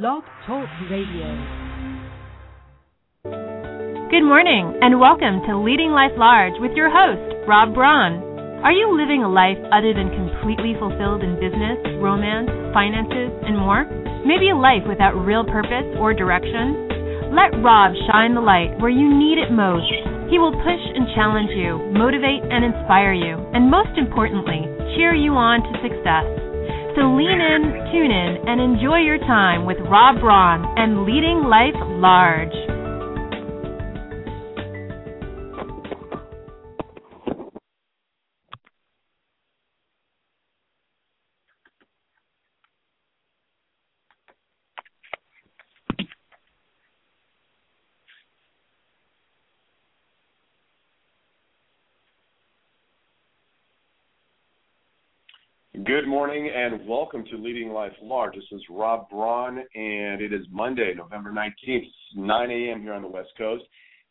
Blog Talk Radio. Good morning, and welcome to Leading Life Large with your host, Rob Braun. Are you living a life other than completely fulfilled in business, romance, finances, and more? Maybe a life without real purpose or direction? Let Rob shine the light where you need it most. He will push and challenge you, motivate and inspire you, and most importantly, cheer you on to success. So lean in, tune in, and enjoy your time with Rob Braun and Leading Life Large. Good morning and welcome to Leading Life Large. This is Rob Braun, and it is Monday, November 19th, 9 a.m. here on the West Coast.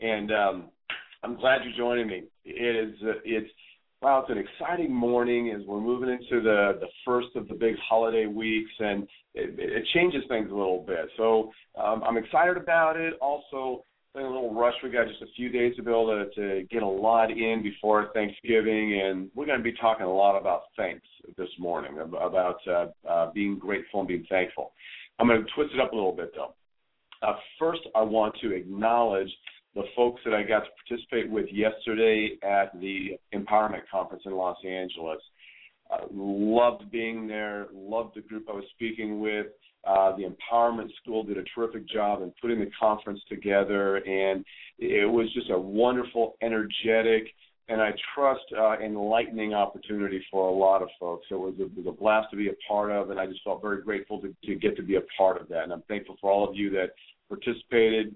And um, I'm glad you're joining me. It is, uh, it's, wow, it's an exciting morning as we're moving into the, the first of the big holiday weeks, and it, it changes things a little bit. So um, I'm excited about it. Also, in a little rush. We got just a few days to be able to, to get a lot in before Thanksgiving, and we're going to be talking a lot about thanks this morning, about uh, uh, being grateful and being thankful. I'm going to twist it up a little bit though. Uh, first, I want to acknowledge the folks that I got to participate with yesterday at the Empowerment Conference in Los Angeles. Uh, loved being there, loved the group I was speaking with. Uh, the Empowerment School did a terrific job in putting the conference together, and it was just a wonderful, energetic, and I trust uh, enlightening opportunity for a lot of folks. It was, a, it was a blast to be a part of, and I just felt very grateful to, to get to be a part of that. And I'm thankful for all of you that participated,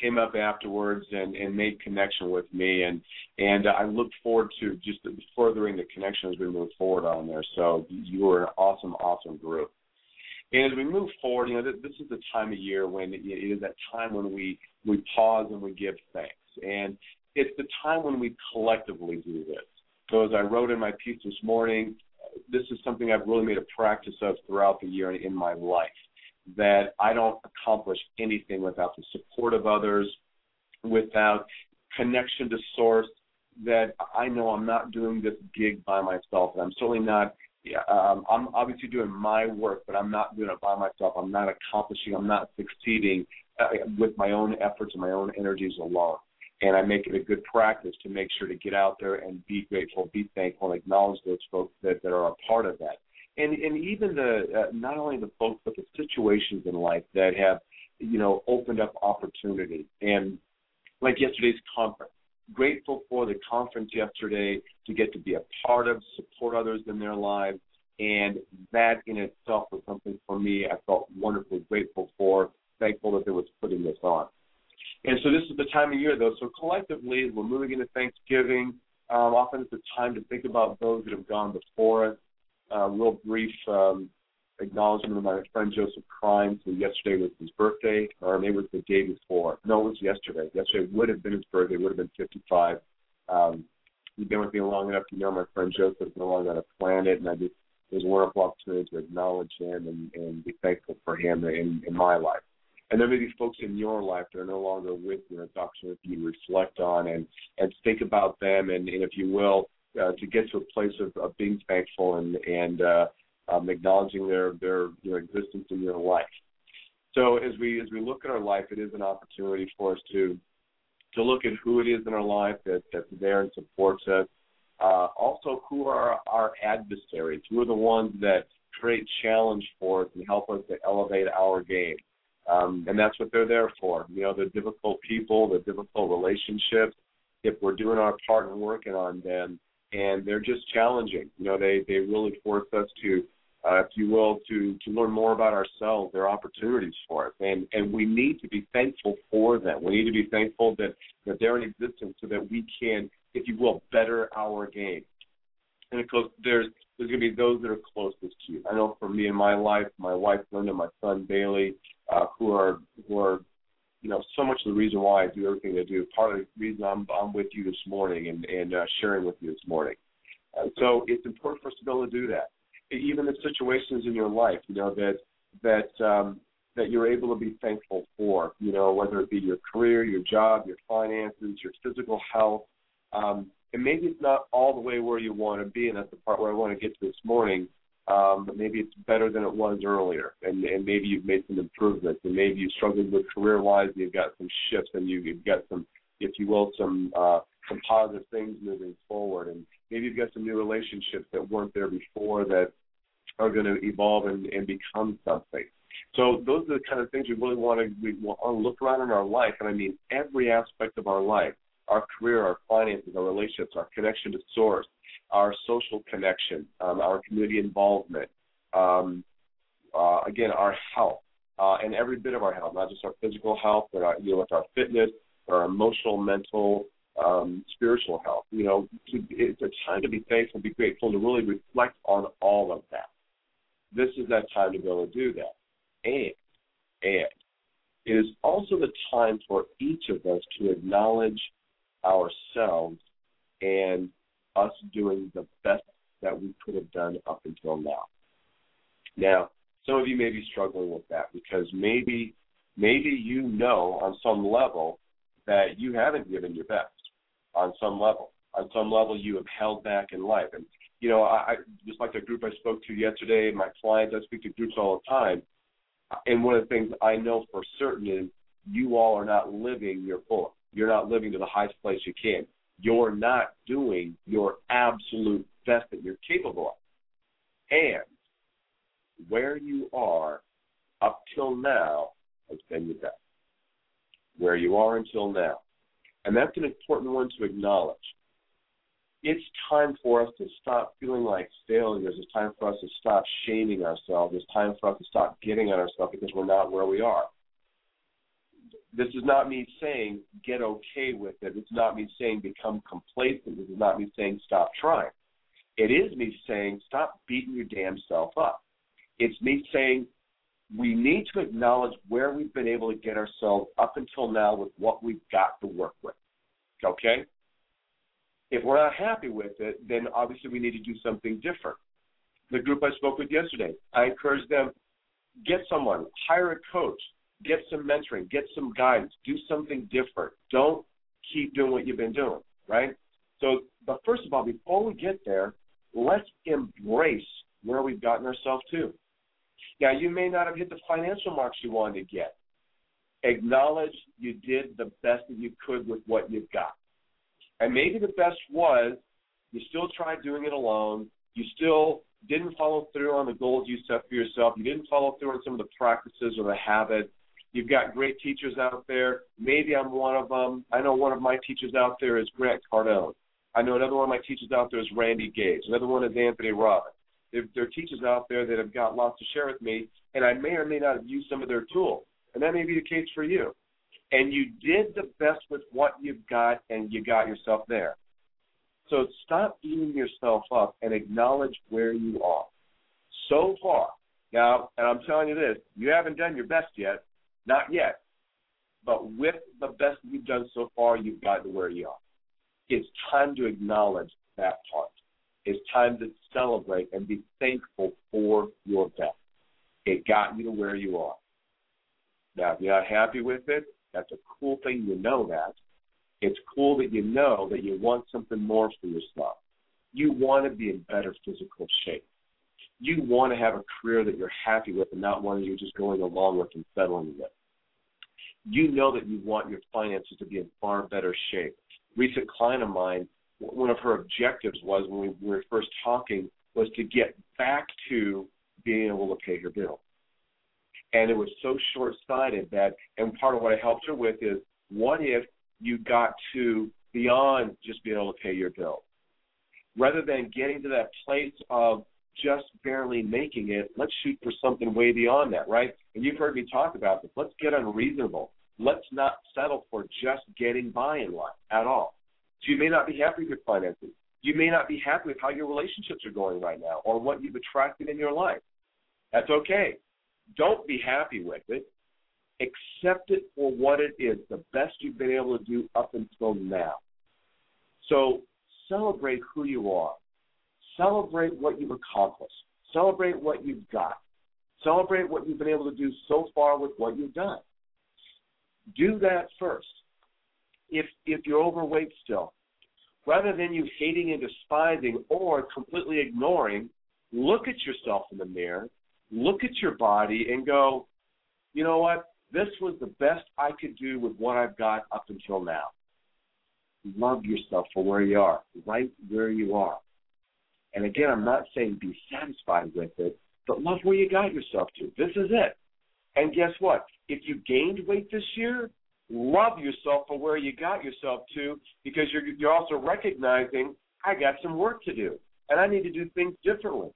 came up afterwards, and, and made connection with me. And and I look forward to just furthering the connection as we move forward on there. So you were an awesome, awesome group. And as we move forward, you know, this is the time of year when it is that time when we we pause and we give thanks, and it's the time when we collectively do this. So as I wrote in my piece this morning, this is something I've really made a practice of throughout the year and in my life. That I don't accomplish anything without the support of others, without connection to source. That I know I'm not doing this gig by myself, and I'm certainly not yeah, um, I'm obviously doing my work, but I'm not doing it by myself. I'm not accomplishing. I'm not succeeding uh, with my own efforts and my own energies alone. And I make it a good practice to make sure to get out there and be grateful, be thankful, and acknowledge those folks that, that are a part of that. And and even the uh, not only the folks but the situations in life that have you know opened up opportunity. And like yesterday's conference, grateful for the conference yesterday to get to be a part of, support others in their lives, and that in itself was something for me I felt wonderfully grateful for, thankful that there was putting this on. And so this is the time of year, though. So collectively, we're moving into Thanksgiving. Um, often it's a time to think about those that have gone before us. Uh, real brief um, acknowledgement of my friend Joseph Crimes, who yesterday was his birthday, or maybe it was the day before. No, it was yesterday. Yesterday would have been his birthday, would have been 55. Um, you've been with me long enough to know my friend Joseph no longer on the planet, and I just it was a wonderful opportunity to acknowledge him and, and be thankful for him in, in my life. And there may be folks in your life that are no longer with you, and it's an you reflect on and, and think about them, and, and if you will, uh, to get to a place of, of being thankful and, and uh, um, acknowledging their their know, existence in your life. So as we as we look at our life, it is an opportunity for us to to look at who it is in our life that that's there and supports us. Uh, also, who are our adversaries? Who are the ones that create challenge for us and help us to elevate our game? Um, and that's what they're there for. You know, the difficult people, the difficult relationships. If we're doing our part and working on them, and they're just challenging. You know, they they really force us to uh, if you will, to to learn more about ourselves. There are opportunities for us, and and we need to be thankful for them. We need to be thankful that that they're in existence, so that we can, if you will, better our game. And of course, there's there's going to be those that are closest to you. I know for me in my life, my wife Linda, my son Bailey, uh, who are who are you know so much of the reason why I do everything I do. Part of the reason I'm I'm with you this morning and and uh, sharing with you this morning. Uh, so it's important for us to be able to do that even the situations in your life, you know, that that um, that you're able to be thankful for, you know, whether it be your career, your job, your finances, your physical health. Um, and maybe it's not all the way where you want to be, and that's the part where I want to get to this morning. Um, but maybe it's better than it was earlier, and, and maybe you've made some improvements, and maybe you struggled with career-wise, and you've got some shifts, and you, you've got some, if you will, some uh, some positive things moving forward, and maybe you've got some new relationships that weren't there before that are going to evolve and, and become something. So those are the kind of things we really want to we want to look around in our life, and I mean every aspect of our life, our career, our finances, our relationships, our connection to source, our social connection, um, our community involvement, um, uh, again our health, uh, and every bit of our health, not just our physical health, but our, you know with our fitness, our emotional, mental, um, spiritual health. You know, to, it's a time to be thankful, be grateful, to really reflect on all of that. This is that time to be able to do that. And, and it is also the time for each of us to acknowledge ourselves and us doing the best that we could have done up until now. Now, some of you may be struggling with that because maybe maybe you know on some level that you haven't given your best on some level. On some level you have held back in life. And you know, I, I just like the group I spoke to yesterday, my clients, I speak to groups all the time. And one of the things I know for certain is you all are not living your full. You're not living to the highest place you can. You're not doing your absolute best that you're capable of. And where you are up till now has been your best. Where you are until now. And that's an important one to acknowledge it's time for us to stop feeling like failures. It's time for us to stop shaming ourselves. It's time for us to stop getting on ourselves because we're not where we are. This is not me saying get okay with it. It's not me saying become complacent. This is not me saying stop trying. It is me saying stop beating your damn self up. It's me saying we need to acknowledge where we've been able to get ourselves up until now with what we've got to work with. Okay? If we're not happy with it, then obviously we need to do something different. The group I spoke with yesterday, I encouraged them get someone, hire a coach, get some mentoring, get some guidance, do something different. Don't keep doing what you've been doing, right? So, but first of all, before we get there, let's embrace where we've gotten ourselves to. Now, you may not have hit the financial marks you wanted to get. Acknowledge you did the best that you could with what you've got. And maybe the best was you still tried doing it alone. You still didn't follow through on the goals you set for yourself. You didn't follow through on some of the practices or the habits. You've got great teachers out there. Maybe I'm one of them. I know one of my teachers out there is Grant Cardone. I know another one of my teachers out there is Randy Gage. Another one is Anthony Robbins. There, there are teachers out there that have got lots to share with me, and I may or may not have used some of their tools. And that may be the case for you and you did the best with what you've got and you got yourself there. So stop beating yourself up and acknowledge where you are. So far, now, and I'm telling you this, you haven't done your best yet, not yet. But with the best you've done so far, you've gotten to where you are. It's time to acknowledge that part. It's time to celebrate and be thankful for your best. It got you to where you are. Now, if you're not happy with it, that's a cool thing you know that. It's cool that you know that you want something more for yourself. You want to be in better physical shape. You want to have a career that you're happy with and not one that you're just going along with and settling with. You know that you want your finances to be in far better shape. Recent client of mine, one of her objectives was when we were first talking was to get back to being able to pay her bills and it was so short sighted that and part of what I helped her with is what if you got to beyond just being able to pay your bill? Rather than getting to that place of just barely making it, let's shoot for something way beyond that, right? And you've heard me talk about this. Let's get unreasonable. Let's not settle for just getting by in life at all. You may not be happy with your finances. You may not be happy with how your relationships are going right now or what you've attracted in your life. That's okay. Don't be happy with it. Accept it for what it is, the best you've been able to do up until now. So celebrate who you are. Celebrate what you've accomplished. Celebrate what you've got. Celebrate what you've been able to do so far with what you've done. Do that first. If if you're overweight still, rather than you hating and despising or completely ignoring, look at yourself in the mirror, look at your body, and go, you know what? This was the best I could do with what I've got up until now. Love yourself for where you are, right where you are. And again, I'm not saying be satisfied with it, but love where you got yourself to. This is it. And guess what? If you gained weight this year, love yourself for where you got yourself to because you're you're also recognizing I got some work to do and I need to do things differently.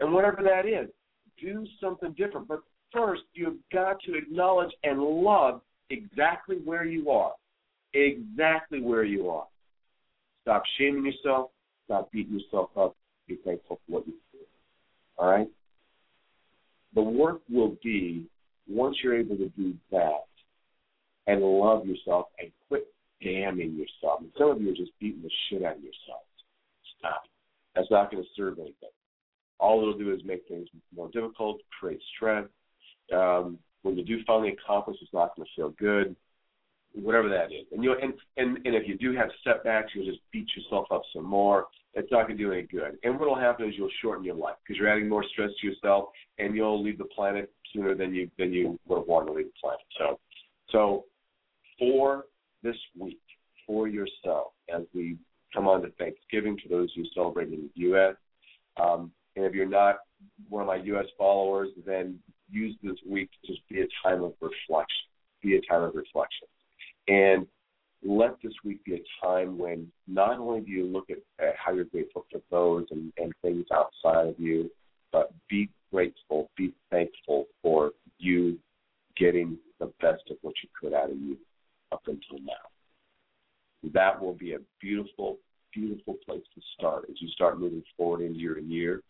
And whatever that is, do something different. But first, you've got to acknowledge and love exactly where you are. Exactly where you are. Stop shaming yourself. Stop beating yourself up. Be thankful for what you do. All right? The work will be once you're able to do that and love yourself and quit damning yourself. And some of you are just beating the shit out of yourself. Stop. That's not going to serve anything. All it'll do is make things more difficult, create stress. Um, when you do finally accomplish, it's not going to feel good. Whatever that is, and you and, and and if you do have setbacks, you'll just beat yourself up some more. It's not going to do any good. And what'll happen is you'll shorten your life because you're adding more stress to yourself, and you'll leave the planet sooner than you than you would have wanted to leave the planet. So, so for this week, for yourself, as we come on to Thanksgiving, to those who celebrate in the U.S. Um, and if you're not one of my U.S. followers, then use this week to just be a time of reflection. Be a time of reflection. And let this week be a time when not only do you look at, at how you're grateful for those and, and things outside of you, but be grateful, be thankful for you getting the best of what you could out of you up until now. That will be a beautiful, beautiful place to start as you start moving forward into your year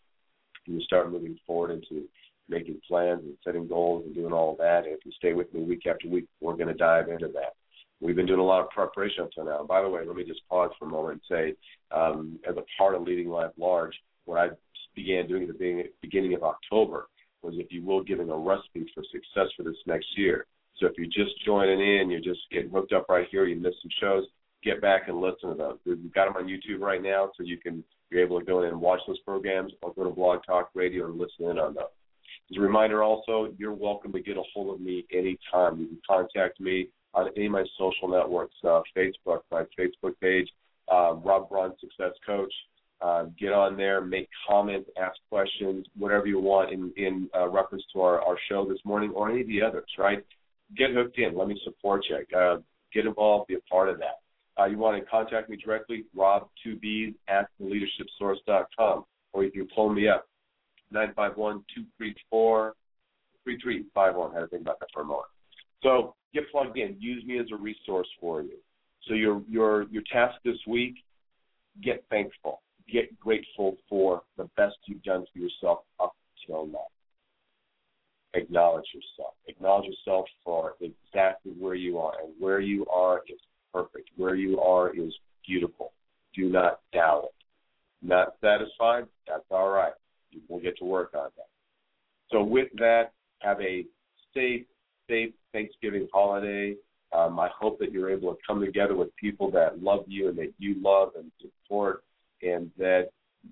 and you start moving forward into making plans and setting goals and doing all that. And if you stay with me week after week, we're going to dive into that. We've been doing a lot of preparation up to now. By the way, let me just pause for a moment and say, um, as a part of Leading Life Large, what I began doing at the beginning of October was, if you will, giving a recipe for success for this next year. So if you're just joining in, you're just getting hooked up right here, you missed some shows, get back and listen to them. We've got them on YouTube right now, so you can you're able to go in and watch those programs or go to Blog Talk Radio and listen in on them. As a reminder, also, you're welcome to get a hold of me anytime. You can contact me on any of my social networks, uh, Facebook, my Facebook page, uh, Rob Braun Success Coach. Uh, get on there, make comments, ask questions, whatever you want in, in uh, reference to our, our show this morning or any of the others, right? Get hooked in. Let me support you. Uh, get involved, be a part of that. Uh, you want to contact me directly, rob2b at theleadershipsource.com, or you can phone me up, 951 234 3351. I had to think about that for a moment. So get plugged in. Use me as a resource for you. So your your your task this week, get thankful. Get grateful for the best you've done for yourself up till now. Acknowledge yourself. Acknowledge yourself for exactly where you are. And where you are is perfect. Where you are is beautiful. Do not doubt it. Not satisfied? That's all right. We'll get to work on that. So with that, have a safe, safe Thanksgiving holiday. Um, I hope that you're able to come together with people that love you and that you love and support, and that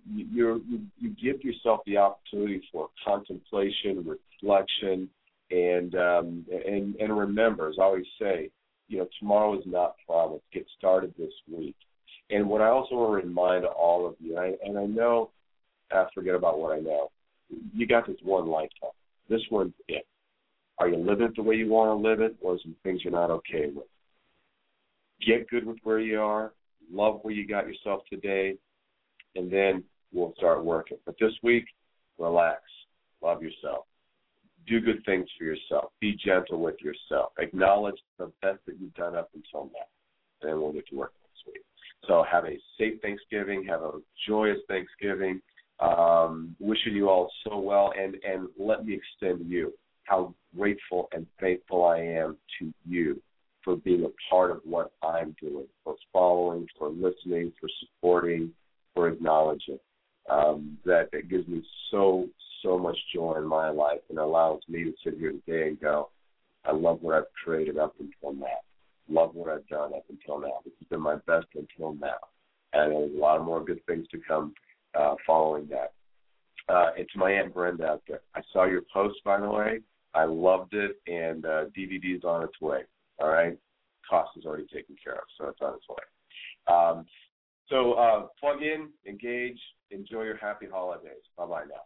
you you, give yourself the opportunity for contemplation, reflection, and um, and and remember, as I always say, you know, tomorrow is not promised. Get started this week. And what I also want to remind all of you, and I, and I know, I forget about what I know. You got this one lifetime. This one's it. Are you living it the way you want to live it, or some things you're not okay with? Get good with where you are. Love where you got yourself today, and then we'll start working. But this week, relax. Love yourself do good things for yourself. Be gentle with yourself. Acknowledge the best that you've done up until now. And then we'll get to work next week. So have a safe Thanksgiving. Have a joyous Thanksgiving. Um, wishing you all so well. And, and let me extend to you how grateful and thankful I am to you for being a part of what I'm doing, for following, for listening, for supporting, for acknowledging. Um, that, that gives me so, so much joy in my life and allows I love what I've created up until now. Love what I've done up until now. This has been my best until now, and there's a lot more good things to come uh, following that. Uh, and to my aunt Brenda out there, I saw your post by the way. I loved it, and is on its way. All right, cost is already taken care of, so it's on its way. Um, so uh, plug in, engage, enjoy your happy holidays. Bye bye now.